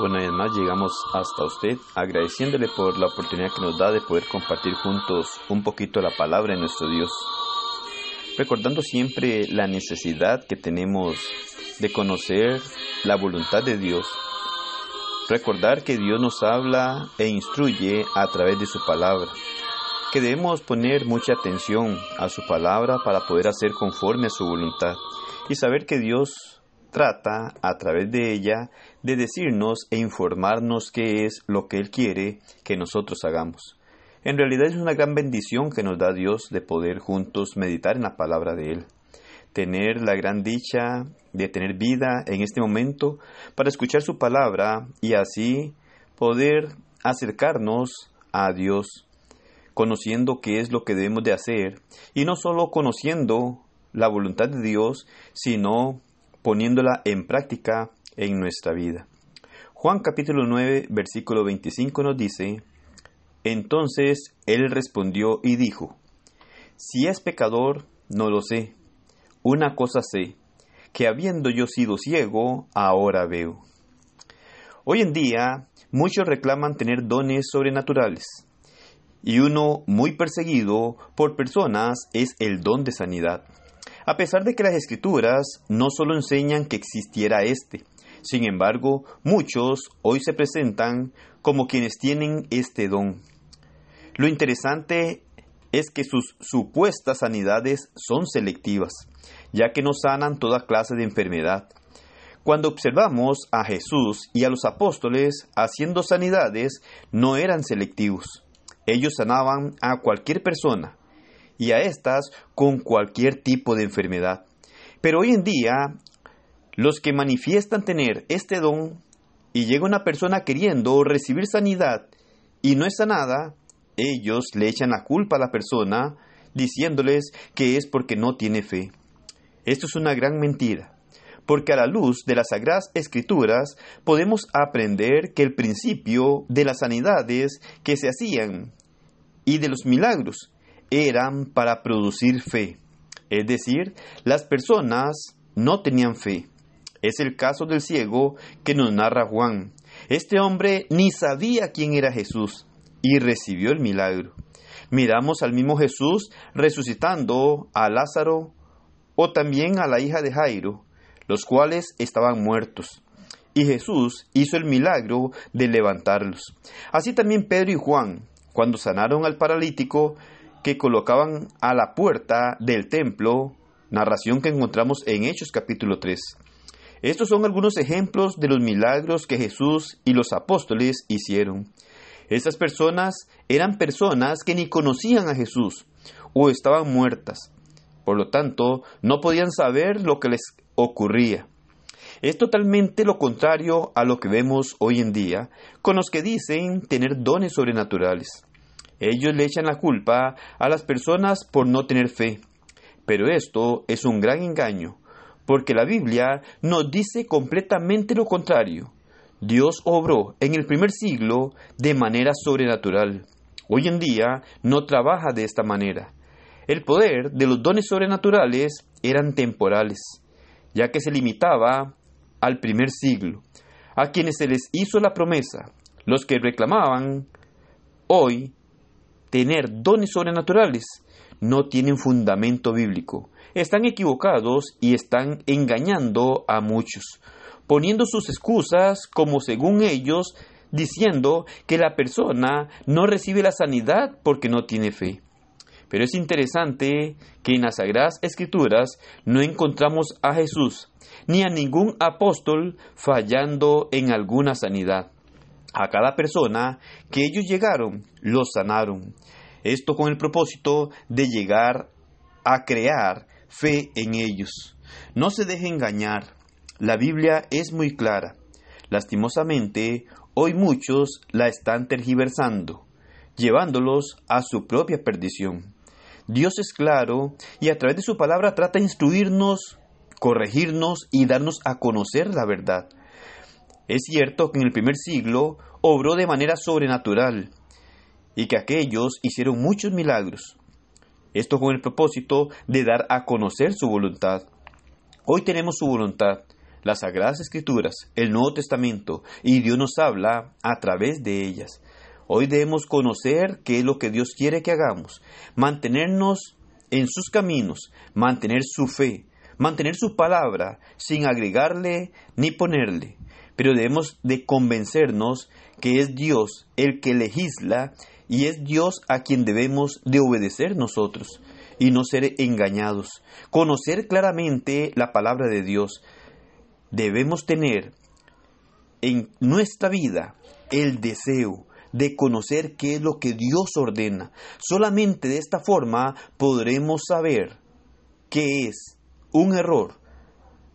Una vez más llegamos hasta usted agradeciéndole por la oportunidad que nos da de poder compartir juntos un poquito la palabra de nuestro Dios. Recordando siempre la necesidad que tenemos de conocer la voluntad de Dios. Recordar que Dios nos habla e instruye a través de su palabra. Que debemos poner mucha atención a su palabra para poder hacer conforme a su voluntad. Y saber que Dios trata a través de ella de decirnos e informarnos qué es lo que Él quiere que nosotros hagamos. En realidad es una gran bendición que nos da Dios de poder juntos meditar en la palabra de Él, tener la gran dicha de tener vida en este momento para escuchar su palabra y así poder acercarnos a Dios, conociendo qué es lo que debemos de hacer y no solo conociendo la voluntad de Dios, sino poniéndola en práctica en nuestra vida. Juan capítulo 9, versículo 25 nos dice, Entonces él respondió y dijo, Si es pecador, no lo sé. Una cosa sé, que habiendo yo sido ciego, ahora veo. Hoy en día, muchos reclaman tener dones sobrenaturales, y uno muy perseguido por personas es el don de sanidad. A pesar de que las escrituras no solo enseñan que existiera este, sin embargo, muchos hoy se presentan como quienes tienen este don. Lo interesante es que sus supuestas sanidades son selectivas, ya que no sanan toda clase de enfermedad. Cuando observamos a Jesús y a los apóstoles haciendo sanidades, no eran selectivos. Ellos sanaban a cualquier persona, y a estas con cualquier tipo de enfermedad. Pero hoy en día, los que manifiestan tener este don y llega una persona queriendo recibir sanidad y no es sanada, ellos le echan la culpa a la persona diciéndoles que es porque no tiene fe. Esto es una gran mentira, porque a la luz de las sagradas escrituras podemos aprender que el principio de las sanidades que se hacían y de los milagros eran para producir fe. Es decir, las personas no tenían fe. Es el caso del ciego que nos narra Juan. Este hombre ni sabía quién era Jesús y recibió el milagro. Miramos al mismo Jesús resucitando a Lázaro o también a la hija de Jairo, los cuales estaban muertos. Y Jesús hizo el milagro de levantarlos. Así también Pedro y Juan, cuando sanaron al paralítico, que colocaban a la puerta del templo, narración que encontramos en Hechos capítulo 3. Estos son algunos ejemplos de los milagros que Jesús y los apóstoles hicieron. Estas personas eran personas que ni conocían a Jesús o estaban muertas. Por lo tanto, no podían saber lo que les ocurría. Es totalmente lo contrario a lo que vemos hoy en día con los que dicen tener dones sobrenaturales. Ellos le echan la culpa a las personas por no tener fe. Pero esto es un gran engaño, porque la Biblia nos dice completamente lo contrario. Dios obró en el primer siglo de manera sobrenatural. Hoy en día no trabaja de esta manera. El poder de los dones sobrenaturales eran temporales, ya que se limitaba al primer siglo, a quienes se les hizo la promesa. Los que reclamaban hoy tener dones sobrenaturales no tienen fundamento bíblico. Están equivocados y están engañando a muchos, poniendo sus excusas como según ellos, diciendo que la persona no recibe la sanidad porque no tiene fe. Pero es interesante que en las Sagradas Escrituras no encontramos a Jesús ni a ningún apóstol fallando en alguna sanidad a cada persona que ellos llegaron, los sanaron. Esto con el propósito de llegar a crear fe en ellos. No se deje engañar. La Biblia es muy clara. Lastimosamente, hoy muchos la están tergiversando, llevándolos a su propia perdición. Dios es claro y a través de su palabra trata de instruirnos, corregirnos y darnos a conocer la verdad. Es cierto que en el primer siglo obró de manera sobrenatural y que aquellos hicieron muchos milagros. Esto con el propósito de dar a conocer su voluntad. Hoy tenemos su voluntad, las Sagradas Escrituras, el Nuevo Testamento, y Dios nos habla a través de ellas. Hoy debemos conocer qué es lo que Dios quiere que hagamos, mantenernos en sus caminos, mantener su fe, mantener su palabra sin agregarle ni ponerle. Pero debemos de convencernos que es Dios el que legisla y es Dios a quien debemos de obedecer nosotros y no ser engañados. Conocer claramente la palabra de Dios. Debemos tener en nuestra vida el deseo de conocer qué es lo que Dios ordena. Solamente de esta forma podremos saber qué es un error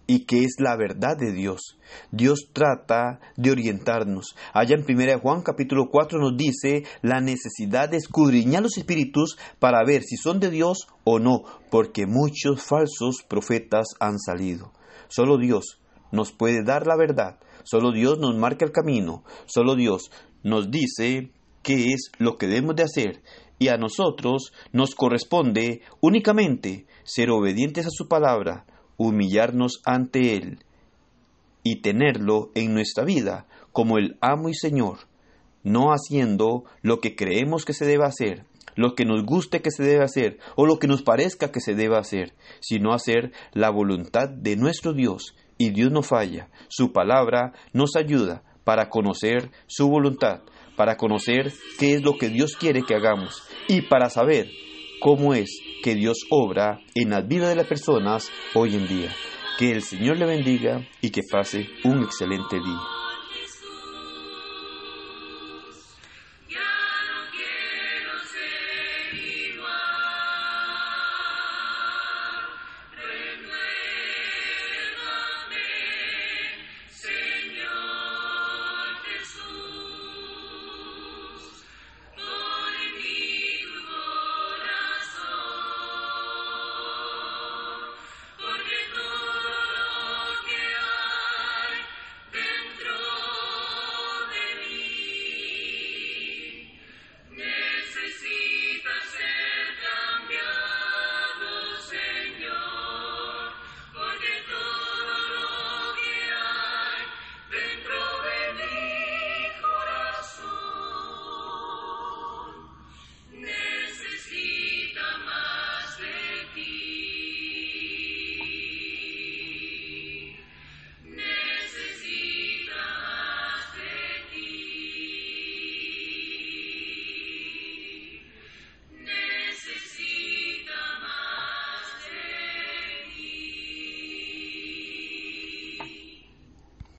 y qué es la verdad de Dios. Dios trata de orientarnos. Allá en 1 Juan capítulo 4 nos dice la necesidad de escudriñar los espíritus para ver si son de Dios o no, porque muchos falsos profetas han salido. Solo Dios nos puede dar la verdad, solo Dios nos marca el camino, solo Dios nos dice qué es lo que debemos de hacer y a nosotros nos corresponde únicamente ser obedientes a su palabra, humillarnos ante Él y tenerlo en nuestra vida como el amo y Señor, no haciendo lo que creemos que se debe hacer, lo que nos guste que se debe hacer o lo que nos parezca que se debe hacer, sino hacer la voluntad de nuestro Dios. Y Dios no falla, su palabra nos ayuda para conocer su voluntad, para conocer qué es lo que Dios quiere que hagamos y para saber cómo es que Dios obra en la vida de las personas hoy en día. Que el Señor le bendiga y que pase un excelente día.